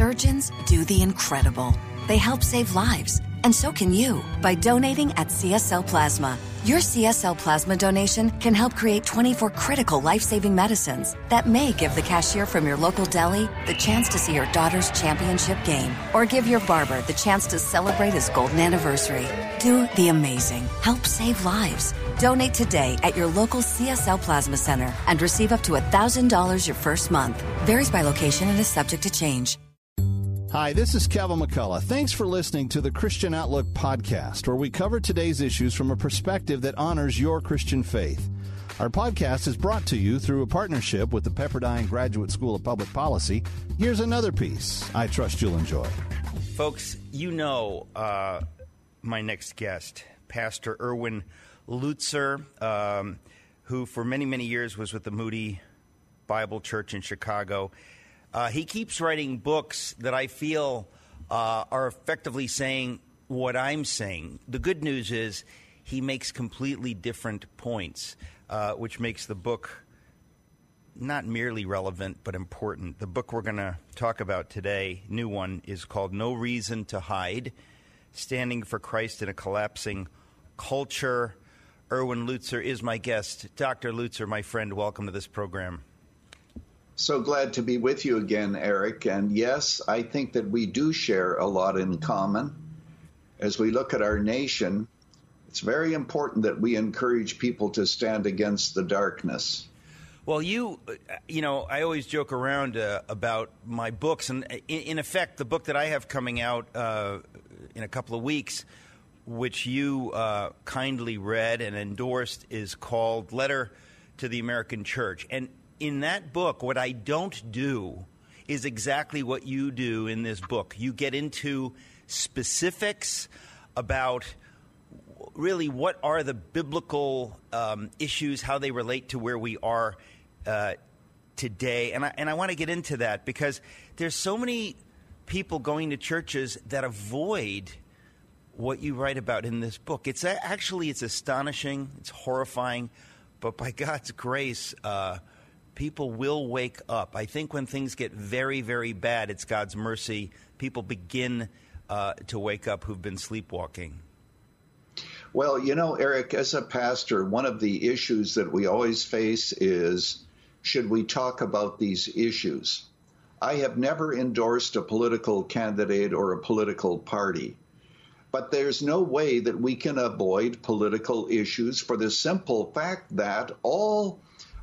Surgeons do the incredible. They help save lives, and so can you by donating at CSL Plasma. Your CSL plasma donation can help create 24 critical life saving medicines that may give the cashier from your local deli the chance to see your daughter's championship game or give your barber the chance to celebrate his golden anniversary. Do the amazing. Help save lives. Donate today at your local CSL Plasma Center and receive up to $1,000 your first month. Varies by location and is subject to change. Hi, this is Kevin McCullough. Thanks for listening to the Christian Outlook podcast, where we cover today's issues from a perspective that honors your Christian faith. Our podcast is brought to you through a partnership with the Pepperdine Graduate School of Public Policy. Here's another piece I trust you'll enjoy. Folks, you know uh, my next guest, Pastor Erwin Lutzer, um, who for many, many years was with the Moody Bible Church in Chicago. Uh, he keeps writing books that I feel uh, are effectively saying what I'm saying. The good news is he makes completely different points, uh, which makes the book not merely relevant but important. The book we're going to talk about today, new one, is called No Reason to Hide Standing for Christ in a Collapsing Culture. Erwin Lutzer is my guest. Dr. Lutzer, my friend, welcome to this program. So glad to be with you again, Eric. And yes, I think that we do share a lot in common. As we look at our nation, it's very important that we encourage people to stand against the darkness. Well, you, you know, I always joke around uh, about my books, and in, effect, the book that I have coming out uh, in a couple of weeks, which you uh, kindly read and endorsed, is called "Letter to the American Church." And in that book, what I don't do is exactly what you do in this book. You get into specifics about really what are the biblical um, issues, how they relate to where we are uh, today. And I, and I want to get into that because there's so many people going to churches that avoid what you write about in this book. It's actually it's astonishing, it's horrifying, but by God's grace, uh, people will wake up. I think when things get very, very bad, it's God's mercy. People begin uh, to wake up who've been sleepwalking. Well, you know, Eric, as a pastor, one of the issues that we always face is should we talk about these issues? I have never endorsed a political candidate or a political party. But there's no way that we can avoid political issues for the simple fact that all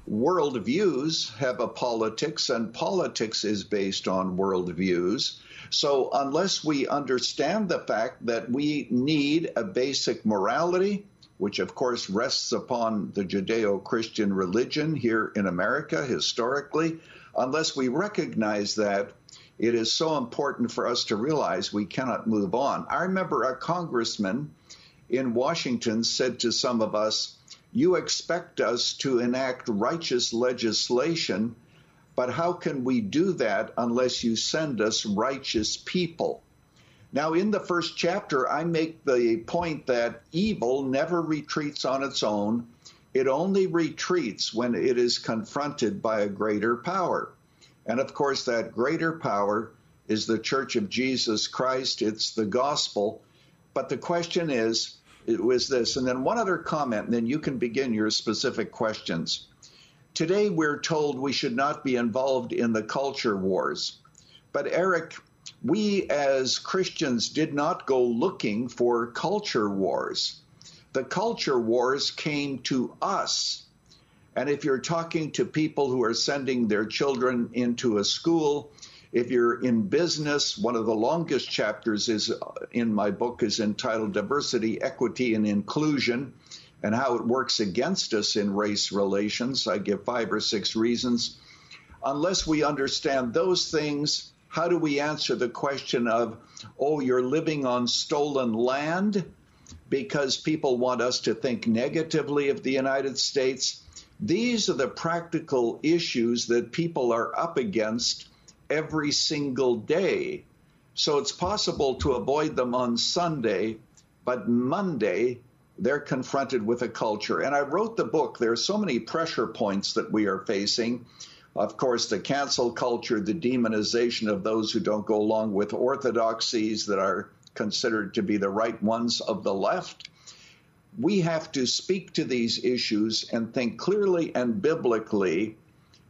worldviews have a politics, and politics is based on worldviews. So, unless we understand the fact that we need a basic morality, which of course rests upon the Judeo Christian religion here in America historically, unless we recognize that, it is so important for us to realize we cannot move on. I remember a congressman in Washington said to some of us, you expect us to enact righteous legislation, but how can we do that unless you send us righteous people? Now, in the first chapter, I make the point that evil never retreats on its own. It only retreats when it is confronted by a greater power. And of course, that greater power is the Church of Jesus Christ, it's the gospel. But the question is was this. And then one other comment, and then you can begin your specific questions. Today, we're told we should not be involved in the culture wars. But, Eric, we as Christians did not go looking for culture wars. The culture wars came to us. And if you're talking to people who are sending their children into a school, if you're in business, one of the longest chapters is uh, in my book is entitled Diversity, Equity, and Inclusion and how it works against us in race relations. I give five or six reasons. Unless we understand those things, how do we answer the question of, oh, you're living on stolen land? Because people want us to think negatively of the United States. These are the practical issues that people are up against every single day. So it's possible to avoid them on Sunday, but Monday, they're confronted with a culture. And I wrote the book. There are so many pressure points that we are facing. Of course, the cancel culture, the demonization of those who don't go along with orthodoxies that are considered to be the right ones of the left. We have to speak to these issues and think clearly and biblically,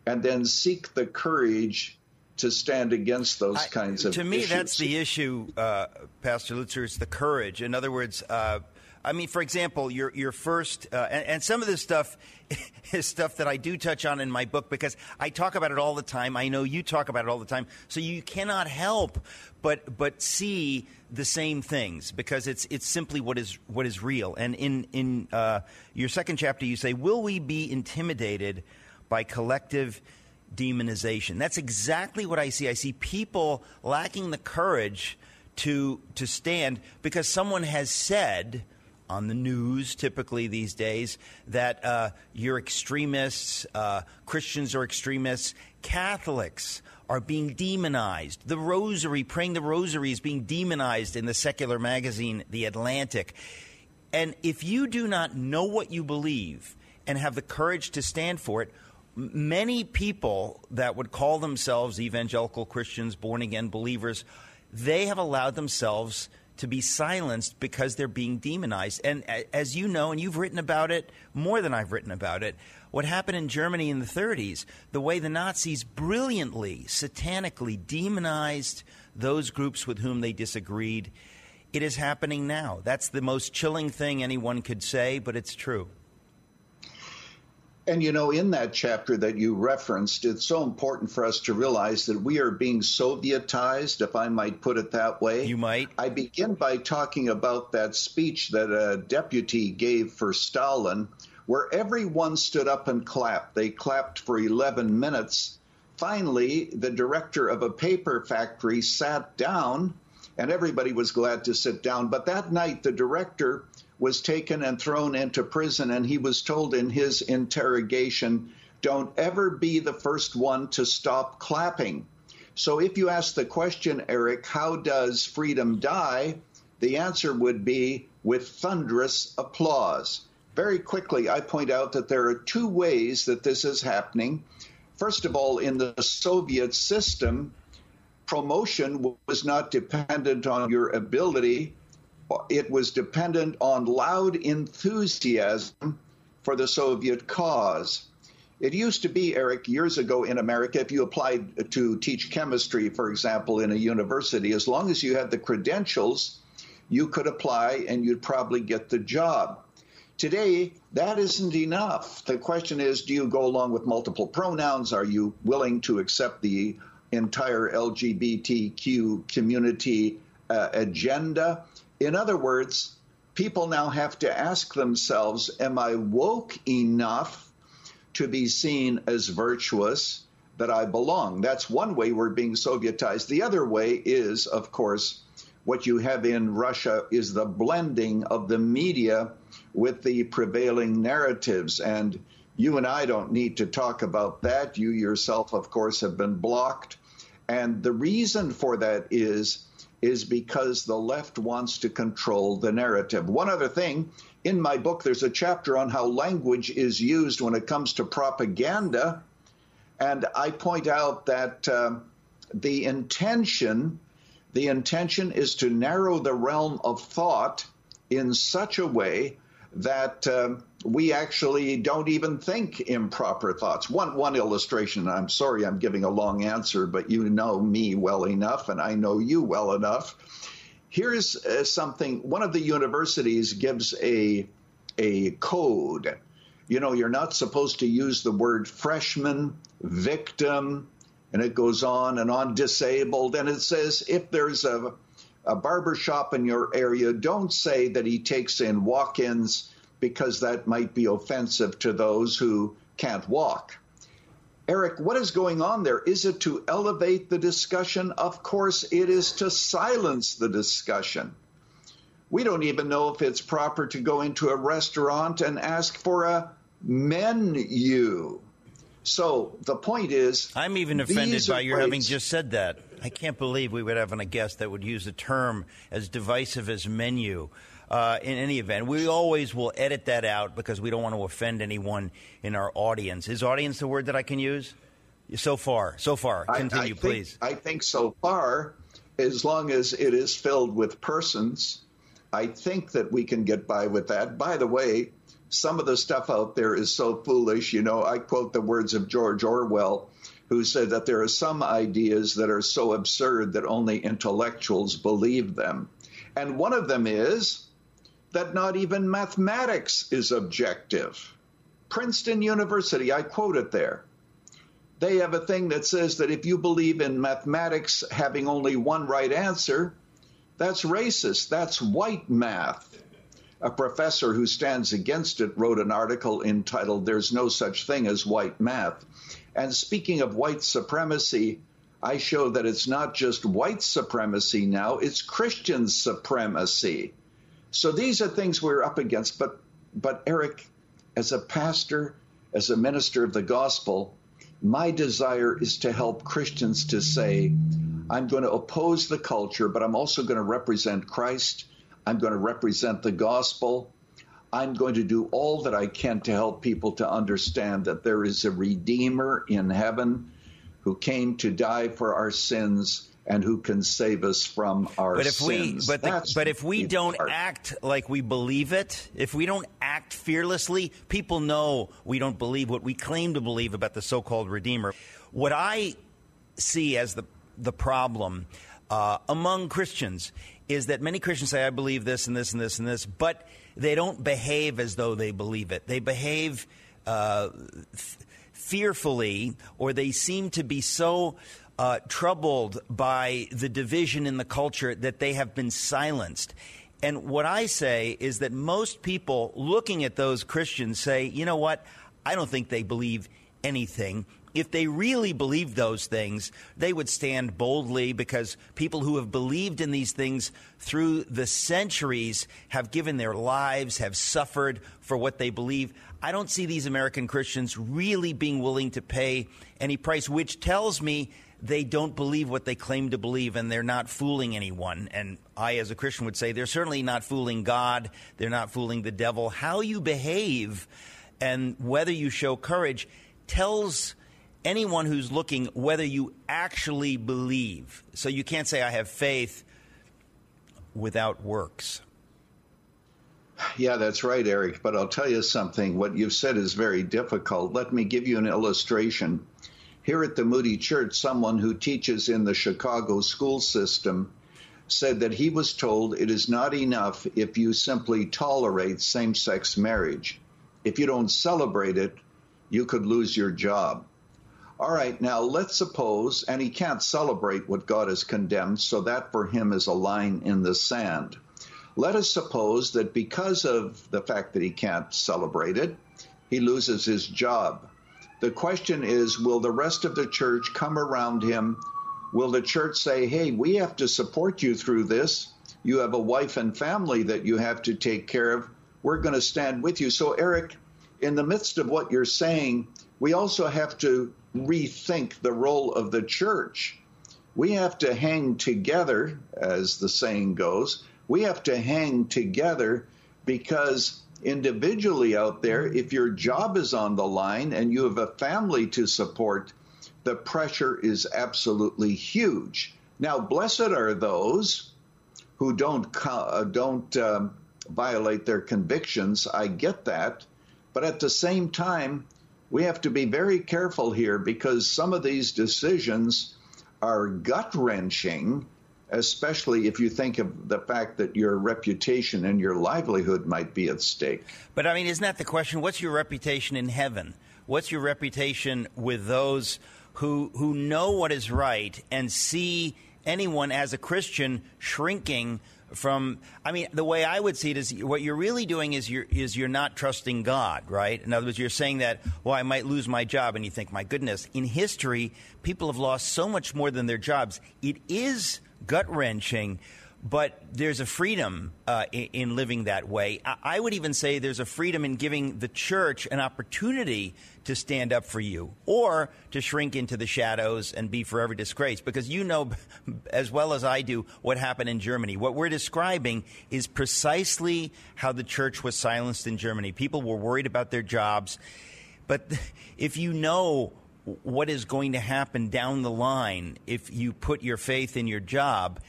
and then seek the courage to stand against those I, kinds of to me issues. that's the issue uh, pastor lutzer is the courage in other words uh, I mean, for example, your your first, uh, and, and, some of this stuff is stuff that I do touch on in my book because I talk about it all the time. I know you talk about it all the time, so you cannot help but but see the same things because it's it's simply what is what is real. And in in uh, your second chapter, you say, "Will we be intimidated by collective?" Demonization. That's exactly what I see. I see people lacking the courage to to stand because someone has said on the news typically these days that uh, you're extremists, uh, Christians are extremists, Catholics are being demonized. The rosary, praying the rosary, is being demonized in the secular magazine, The Atlantic. And if you do not know what you believe and have the courage to stand for it, many people that would call themselves evangelical Christians, born again believers, they have allowed themselves to be silenced because they're being demonized. And as you know, and you've written about it more than I've written about it, what happened in Germany in the 30s, the way the Nazis brilliantly, satanically demonized those groups with whom they disagreed, it is happening now. That's the most chilling thing anyone could say, but it's true. And you know, in that chapter that you referenced, it's so important for us to realize that we are being Sovietized, if I might put it that way. You might. I begin by talking about that speech that a deputy gave for Stalin, where everyone stood up and clapped. They clapped for 11 minutes. Finally, the director of a paper factory sat down, and everybody was glad to sit down. But that night, the director was taken and thrown into prison, and he was told in his interrogation, Don't ever be the first one to stop clapping. So, if you ask the question, Eric, how does freedom die? The answer would be with thunderous applause. Very quickly, I point out that there are two ways that this is happening. First of all, in the Soviet system, promotion was not dependent on your ability it was dependent on loud enthusiasm for the Soviet cause. It used to be, Eric, years ago in America, if you applied to teach chemistry, for example, in a university, as long as you had the credentials, you could apply and you'd probably get the job. Today, that isn't enough. The question is do you go along with multiple pronouns? Are you willing to accept the entire LGBTQ community uh, agenda? In other words, people now have to ask themselves Am I woke enough to be seen as virtuous that I belong? That's one way we're being Sovietized. The other way is, of course, what you have in Russia is the blending of the media with the prevailing narratives. And you and I don't need to talk about that. You yourself, of course, have been blocked. And the reason for that is is because the left wants to control the narrative. One other thing in my book, there's a chapter on how language is used when it comes to propaganda. And I point out that uh, the intention the intention is to narrow the realm of thought in such a way that um, we actually don't even think improper thoughts. One one illustration. I'm sorry, I'm giving a long answer, but you know me well enough, and I know you well enough. Here's uh, something. One of the universities gives a a code. You know, you're not supposed to use the word freshman, victim, and it goes on and on, disabled, and it says if there's a a barber shop in your area, don't say that he takes in walk ins because that might be offensive to those who can't walk. Eric, what is going on there? Is it to elevate the discussion? Of course, it is to silence the discussion. We don't even know if it's proper to go into a restaurant and ask for a menu. So the point is. I'm even offended by your having just said that. I can't believe we would have a guest that would use a term as divisive as menu. Uh, in any event, we always will edit that out because we don't want to offend anyone in our audience. Is audience the word that I can use? So far, so far. Continue, I, I think, please. I think so far, as long as it is filled with persons, I think that we can get by with that. By the way, some of the stuff out there is so foolish. You know, I quote the words of George Orwell, who said that there are some ideas that are so absurd that only intellectuals believe them. And one of them is that not even mathematics is objective. Princeton University, I quote it there they have a thing that says that if you believe in mathematics having only one right answer, that's racist. That's white math. A professor who stands against it wrote an article entitled There's No Such Thing as White Math. And speaking of white supremacy, I show that it's not just white supremacy now, it's Christian supremacy. So these are things we're up against. But, but Eric, as a pastor, as a minister of the gospel, my desire is to help Christians to say, I'm going to oppose the culture, but I'm also going to represent Christ. I'm going to represent the gospel. I'm going to do all that I can to help people to understand that there is a Redeemer in heaven who came to die for our sins and who can save us from our but if sins. We, but, the, but if we don't part. act like we believe it, if we don't act fearlessly, people know we don't believe what we claim to believe about the so-called Redeemer. What I see as the the problem uh, among Christians is that many Christians say, "I believe this and this and this and this," but they don't behave as though they believe it. They behave. Uh, fearfully, or they seem to be so uh, troubled by the division in the culture that they have been silenced. And what I say is that most people looking at those Christians say, you know what? I don't think they believe anything. If they really believed those things, they would stand boldly because people who have believed in these things through the centuries have given their lives, have suffered for what they believe. I don't see these American Christians really being willing to pay any price, which tells me they don't believe what they claim to believe and they're not fooling anyone. And I, as a Christian, would say they're certainly not fooling God, they're not fooling the devil. How you behave and whether you show courage tells anyone who's looking whether you actually believe. So you can't say, I have faith without works. Yeah, that's right, Eric. But I'll tell you something. What you've said is very difficult. Let me give you an illustration. Here at the Moody Church, someone who teaches in the Chicago school system said that he was told it is not enough if you simply tolerate same sex marriage. If you don't celebrate it, you could lose your job. All right, now let's suppose, and he can't celebrate what God has condemned, so that for him is a line in the sand. Let us suppose that because of the fact that he can't celebrate it, he loses his job. The question is will the rest of the church come around him? Will the church say, hey, we have to support you through this? You have a wife and family that you have to take care of. We're going to stand with you. So, Eric, in the midst of what you're saying, we also have to rethink the role of the church. We have to hang together, as the saying goes. We have to hang together because individually out there, if your job is on the line and you have a family to support, the pressure is absolutely huge. Now, blessed are those who don't uh, don't um, violate their convictions. I get that, but at the same time, we have to be very careful here because some of these decisions are gut wrenching especially if you think of the fact that your reputation and your livelihood might be at stake. But I mean, isn't that the question? What's your reputation in heaven? What's your reputation with those who who know what is right and see anyone as a Christian shrinking from I mean the way I would see it is what you're really doing is you're is you're not trusting God, right? In other words, you're saying that well I might lose my job and you think my goodness, in history people have lost so much more than their jobs. It is gut wrenching, but there's a freedom uh, in, in, living that way. I, I, would even say there's a freedom in giving the church an opportunity to stand up for you or to shrink into the shadows and be forever disgraced because you know as well as I do what happened in Germany. What we're describing is precisely how the church was silenced in Germany. People were worried about their jobs. But if you know what is going to happen down the line if you put your faith in your job,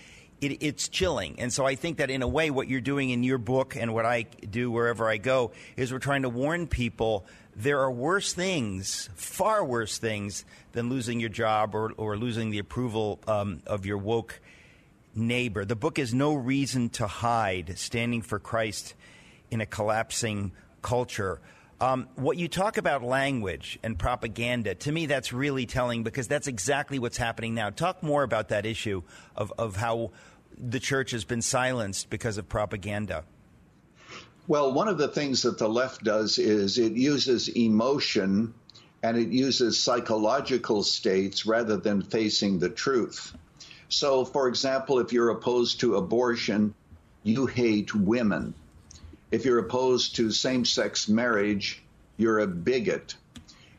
it, it's chilling. And so I think that in a way, what you're doing in your book and what I do wherever I go is we're trying to warn people there are worse things, far worse things, than losing your job or, or losing the approval um, of your woke neighbor. The book is No Reason to Hide Standing for Christ in a Collapsing Culture. Um, what you talk about language and propaganda, to me, that's really telling because that's exactly what's happening now. Talk more about that issue of, of how the church has been silenced because of propaganda. Well, one of the things that the left does is it uses emotion and it uses psychological states rather than facing the truth. So, for example, if you're opposed to abortion, you hate women. If you're opposed to same sex marriage, you're a bigot.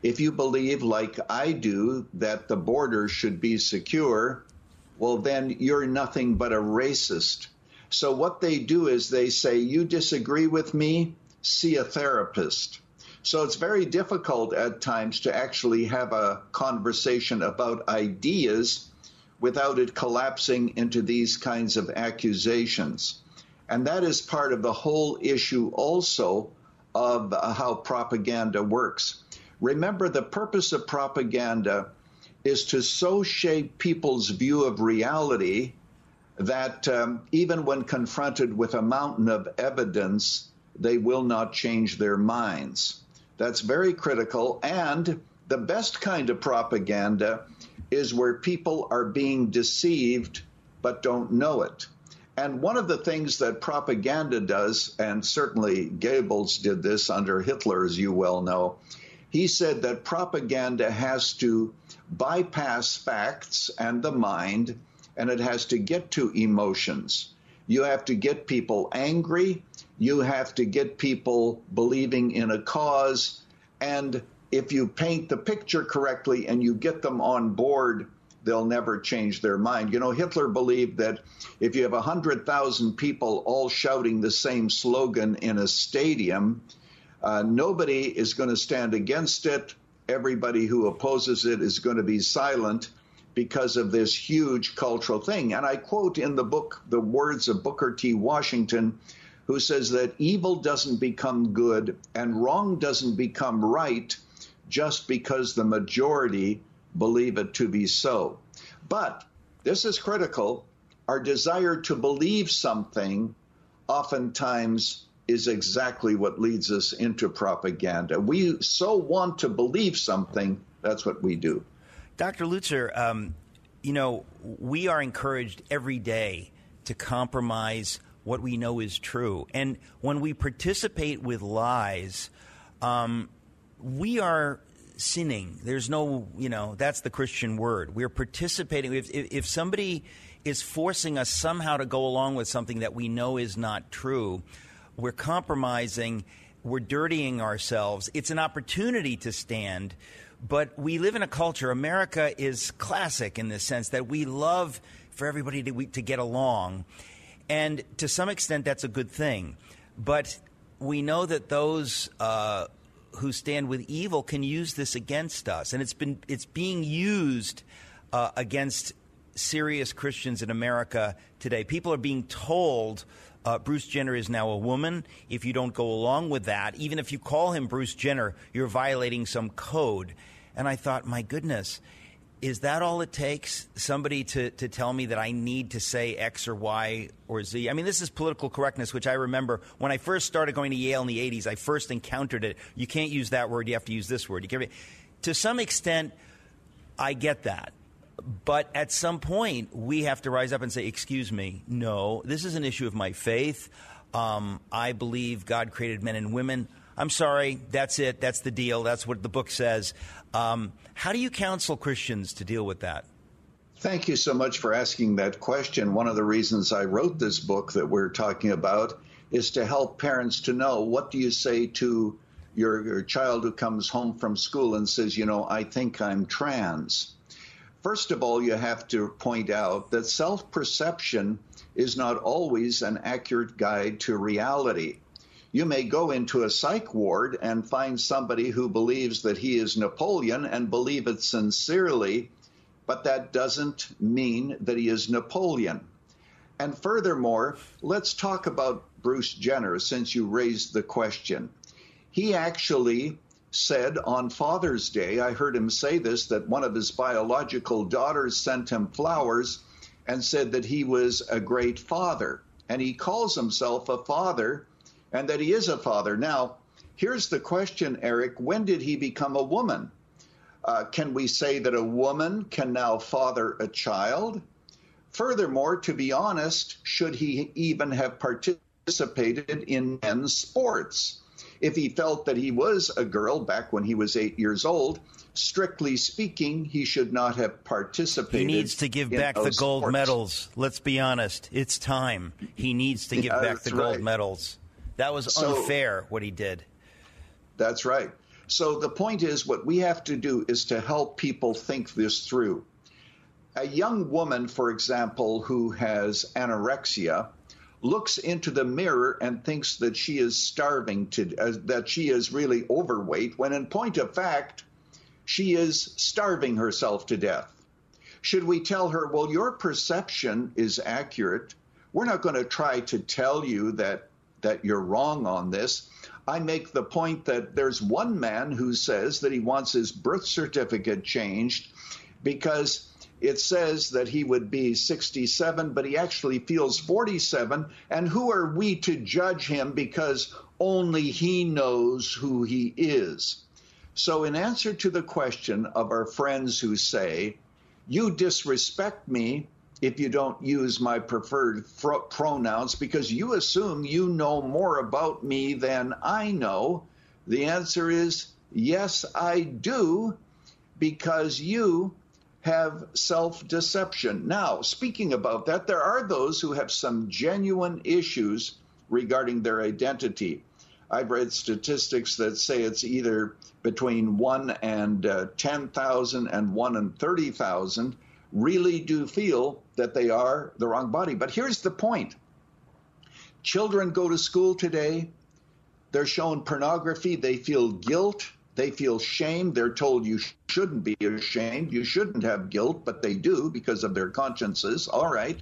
If you believe, like I do, that the border should be secure, well, then you're nothing but a racist. So what they do is they say, You disagree with me? See a therapist. So it's very difficult at times to actually have a conversation about ideas without it collapsing into these kinds of accusations. And that is part of the whole issue also of how propaganda works. Remember, the purpose of propaganda is to so shape people's view of reality that um, even when confronted with a mountain of evidence, they will not change their minds. That's very critical. And the best kind of propaganda is where people are being deceived but don't know it. And one of the things that propaganda does, and certainly Goebbels did this under Hitler, as you well know, he said that propaganda has to bypass facts and the mind, and it has to get to emotions. You have to get people angry. You have to get people believing in a cause. And if you paint the picture correctly and you get them on board, they'll never change their mind. You know, Hitler believed that if you have 100,000 people all shouting the same slogan in a stadium, uh, nobody is going to stand against it. Everybody who opposes it is going to be silent because of this huge cultural thing. And I quote in the book the words of Booker T. Washington, who says that evil doesn't become good and wrong doesn't become right just because the majority believe it to be so. But this is critical. Our desire to believe something oftentimes is exactly what leads us into propaganda. We so want to believe something, that's what we do. Dr. Lutzer, um, you know, we are encouraged every day to compromise what we know is true. And when we participate with lies, um, we are sinning. There's no, you know, that's the Christian word. We're participating. If, if, somebody is forcing us somehow to go along with something that we know is not true, we're compromising, we're dirtying ourselves. It's an opportunity to stand, but we live in a culture, America is classic in this sense that we love for everybody to, to get along. And to some extent, that's a good thing. But we know that those uh, who stand with evil can use this against us, and it's been it's being used uh, against serious Christians in America today. People are being told. Uh, Bruce Jenner is now a woman. If you don't go along with that, even if you call him Bruce Jenner, you're violating some code. And I thought, my goodness, is that all it takes? Somebody to, to tell me that I need to say X or Y or Z? I mean, this is political correctness, which I remember when I first started going to Yale in the 80s, I first encountered it. You can't use that word, you have to use this word. To some extent, I get that. But at some point, we have to rise up and say, Excuse me, no, this is an issue of my faith. Um, I believe God created men and women. I'm sorry, that's it. That's the deal. That's what the book says. Um, how do you counsel Christians to deal with that? Thank you so much for asking that question. One of the reasons I wrote this book that we're talking about is to help parents to know what do you say to your, your child who comes home from school and says, you know, I think I'm trans. First of all, you have to point out that self perception is not always an accurate guide to reality. You may go into a psych ward and find somebody who believes that he is Napoleon and believe it sincerely, but that doesn't mean that he is Napoleon. And furthermore, let's talk about Bruce Jenner since you raised the question. He actually said on Father's Day, I heard him say this, that one of his biological daughters sent him flowers and said that he was a great father. And he calls himself a father and that he is a father. Now, here's the question, Eric when did he become a woman? Uh, can we say that a woman can now father a child? Furthermore, to be honest, should he even have participated in men's sports? If he felt that he was a girl back when he was eight years old, strictly speaking, he should not have participated. He needs to give back the gold sports. medals. Let's be honest. It's time. He needs to give Yeah, back the gold right. medals. That was So- unfair what he did. That's right. So the point is, what we have to do is to help people think this through. A young woman, for example, who has anorexia, looks into the mirror and thinks that she is starving to, uh, that she is really overweight, when in point of fact, she is starving herself to death. Should we tell her, well, your perception is accurate? We're not going to try to tell you that that you're wrong on this. I make the point that there's one man who says that he wants his birth certificate changed because it says that he would be 67, but he actually feels 47. And who are we to judge him because only he knows who he is? So, in answer to the question of our friends who say, you disrespect me if you don't use my preferred fro- pronouns because you assume you know more about me than I know. The answer is yes, I do, because you have self deception. Now, speaking about that, there are those who have some genuine issues regarding their identity. I've read statistics that say it's either between 1 and uh, 10,000 and 1 and 30,000 really do feel that they are the wrong body. But here's the point children go to school today, they're shown pornography, they feel guilt, they feel shame. They're told you shouldn't be ashamed, you shouldn't have guilt, but they do because of their consciences. All right.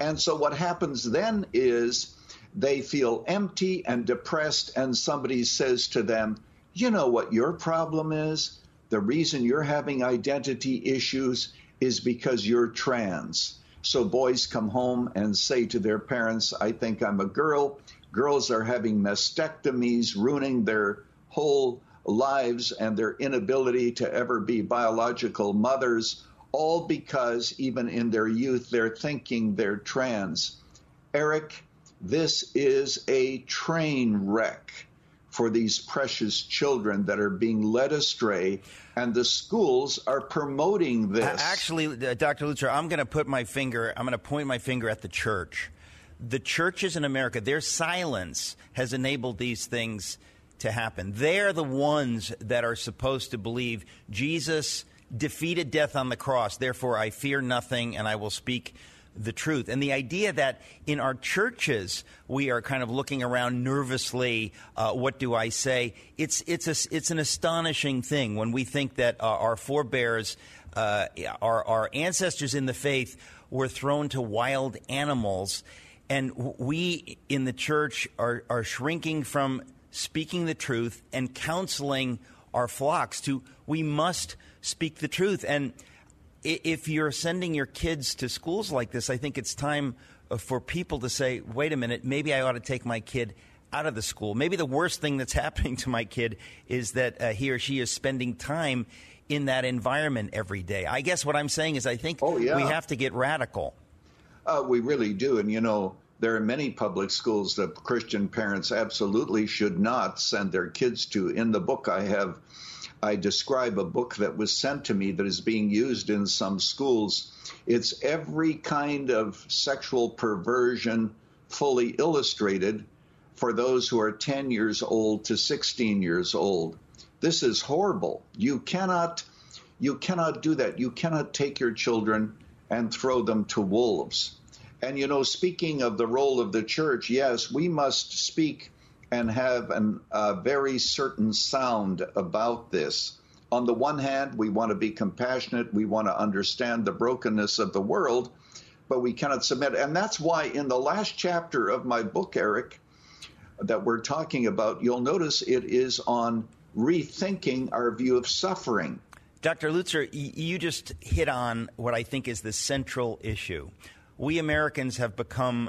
And so what happens then is they feel empty and depressed, and somebody says to them, You know what your problem is? The reason you're having identity issues is because you're trans. So boys come home and say to their parents, I think I'm a girl. Girls are having mastectomies, ruining their whole lives and their inability to ever be biological mothers, all because even in their youth they're thinking they're trans. Eric, this is a train wreck for these precious children that are being led astray, and the schools are promoting this. Actually, uh, Dr. Lutzer, I'm going to put my finger, I'm going to point my finger at the church. The churches in America, their silence has enabled these things to happen. They're the ones that are supposed to believe Jesus defeated death on the cross, therefore I fear nothing and I will speak the truth. And the idea that in our churches we are kind of looking around nervously, uh, what do I say? It's it's a, it's an astonishing thing when we think that uh, our forebears, uh, our our ancestors in the faith, were thrown to wild animals, and we in the church are are shrinking from speaking the truth and counseling our flocks to we must speak the truth and if you're sending your kids to schools like this, I think it's time uh, for people to say, wait a minute, maybe I ought to take my kid out of the school. Maybe the worst thing that's happening to my kid is that uh, he or she is spending time in that environment every day. I guess what I'm saying is I think Oh, yeah. we have to get radical. Uh, we really do. And, you know, there are many public schools that Christian parents absolutely should not send their kids to. In the book, I have, I describe a book that was sent to me that is being used in some schools. It's every kind of sexual perversion fully illustrated for those who are 10 years old to 16 years old. This is horrible. You cannot you cannot do that. You cannot take your children and throw them to wolves. And you know, speaking of the role of the church, yes, we must speak and have a very certain sound about this. On the one hand, we want to be compassionate, we want to understand the brokenness of the world, but we cannot submit. And that's why in the last chapter of my book, Eric, that we're talking about, you'll notice it is on rethinking our view of suffering. Dr. Lutzer, you just hit on what I think is the central issue. We Americans have become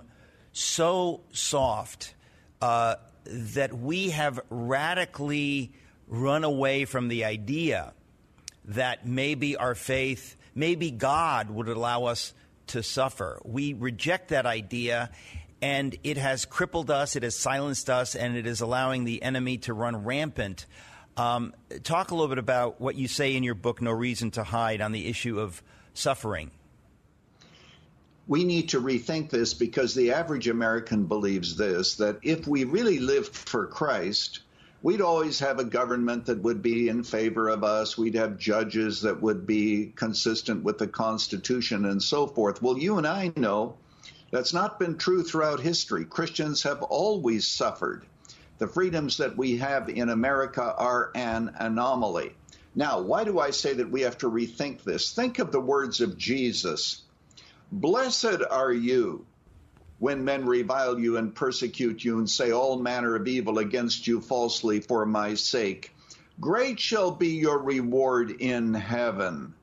so soft uh, that we have radically run away from the idea that maybe our faith, maybe God would allow us to suffer. We reject that idea, and it has crippled us, it has silenced us, and it is allowing the enemy to run rampant. Um, talk a little bit about what you say in your book, No Reason to Hide, on the issue of suffering. We need to rethink this because the average American believes this that if we really lived for Christ, we'd always have a government that would be in favor of us. We'd have judges that would be consistent with the Constitution and so forth. Well, you and I know that's not been true throughout history. Christians have always suffered. The freedoms that we have in America are an anomaly. Now, why do I say that we have to rethink this? Think of the words of Jesus Blessed are you when men revile you and persecute you and say all manner of evil against you falsely for my sake. Great shall be your reward in heaven.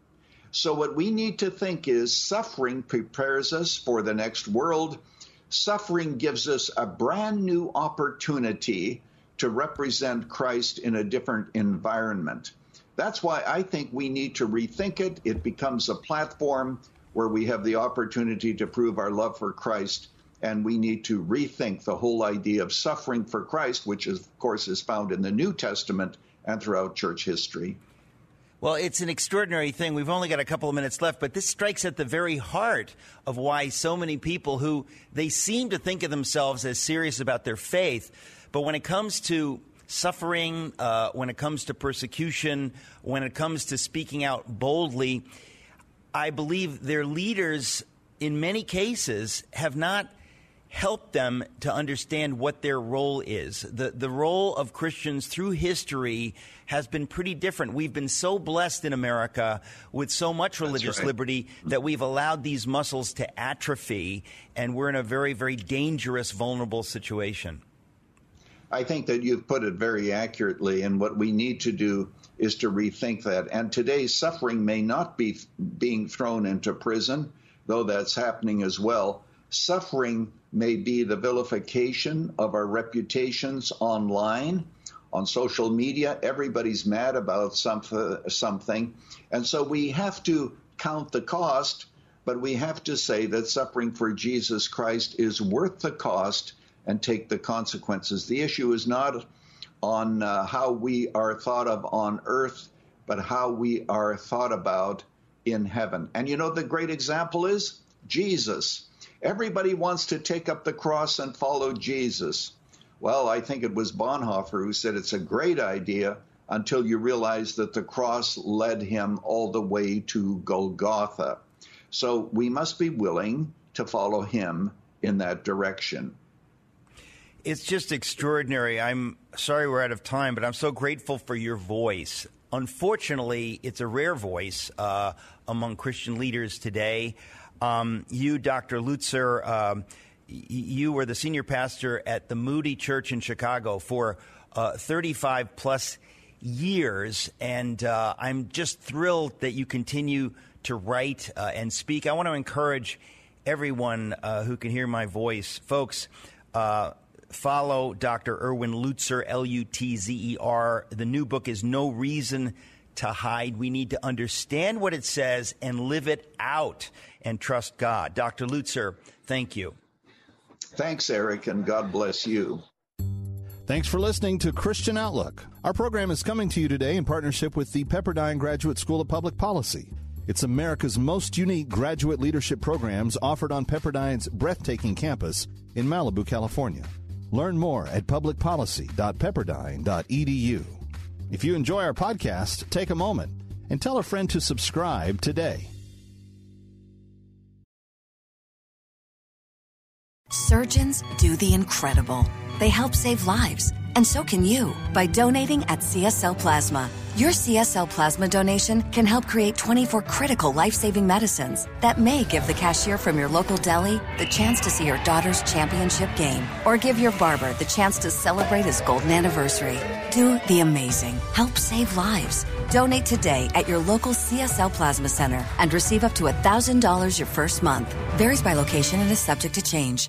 So, what we need to think is suffering prepares us for the next world. Suffering gives us a brand new opportunity to represent Christ in a different environment. That's why I think we need to rethink it. It becomes a platform where we have the opportunity to prove our love for Christ and we need to rethink the whole idea of suffering for Christ, which is, of course is found in the New Testament and throughout church history. Well, it's an extraordinary thing. We've only got a couple of minutes left, but this strikes at the very heart of why so many people who they seem to think of themselves as serious about their faith, but when it comes to suffering, uh, when it comes to persecution, when it comes to speaking out boldly, I believe their leaders, in many cases, have not helped them to understand what their role is. The, the role of Christians through history has been pretty different. We've been so blessed in America with so much religious right. liberty that we've allowed these muscles to atrophy, and we're in a very, very dangerous, vulnerable situation. I think that you've put it very accurately, and what we need to do is to rethink that. And today's suffering may not be being thrown into prison, though that's happening as well. Suffering may be the vilification of our reputations online, on social media. Everybody's mad about something. And so we have to count the cost, but we have to say that suffering for Jesus Christ is worth the cost and take the consequences. The issue is not on uh, how we are thought of on earth, but how we are thought about in heaven. And you know, the great example is Jesus. Everybody wants to take up the cross and follow Jesus. Well, I think it was Bonhoeffer who said it's a great idea until you realize that the cross led him all the way to Golgotha. So we must be willing to follow him in that direction. It's just extraordinary. I'm sorry we're out of time, but I'm so grateful for your voice. Unfortunately, it's a rare voice uh, among Christian leaders today. Um, you, Dr. Lutzer, um, you were the senior pastor at the Moody Church in Chicago for uh, 35 plus years, and uh, I'm just thrilled that you continue to write uh, and speak. I want to encourage everyone uh, who can hear my voice, folks. Follow Dr. Erwin Lutzer, L U T Z E R. The new book is No Reason to Hide. We need to understand what it says and live it out and trust God. Dr. Lutzer, thank you. Thanks, Eric, and God bless you. Thanks for listening to Christian Outlook. Our program is coming to you today in partnership with the Pepperdine Graduate School of Public Policy. It's America's most unique graduate leadership programs offered on Pepperdine's breathtaking campus in Malibu, California. Learn more at publicpolicy.pepperdine.edu. If you enjoy our podcast, take a moment and tell a friend to subscribe today. Surgeons do the incredible They help save lives, and so can you by donating at CSL Plasma. Your CSL plasma donation can help create 24 critical life saving medicines that may give the cashier from your local deli the chance to see your daughter's championship game or give your barber the chance to celebrate his golden anniversary. Do the amazing. Help save lives. Donate today at your local CSL Plasma Center and receive up to $1,000 your first month. Varies by location and is subject to change.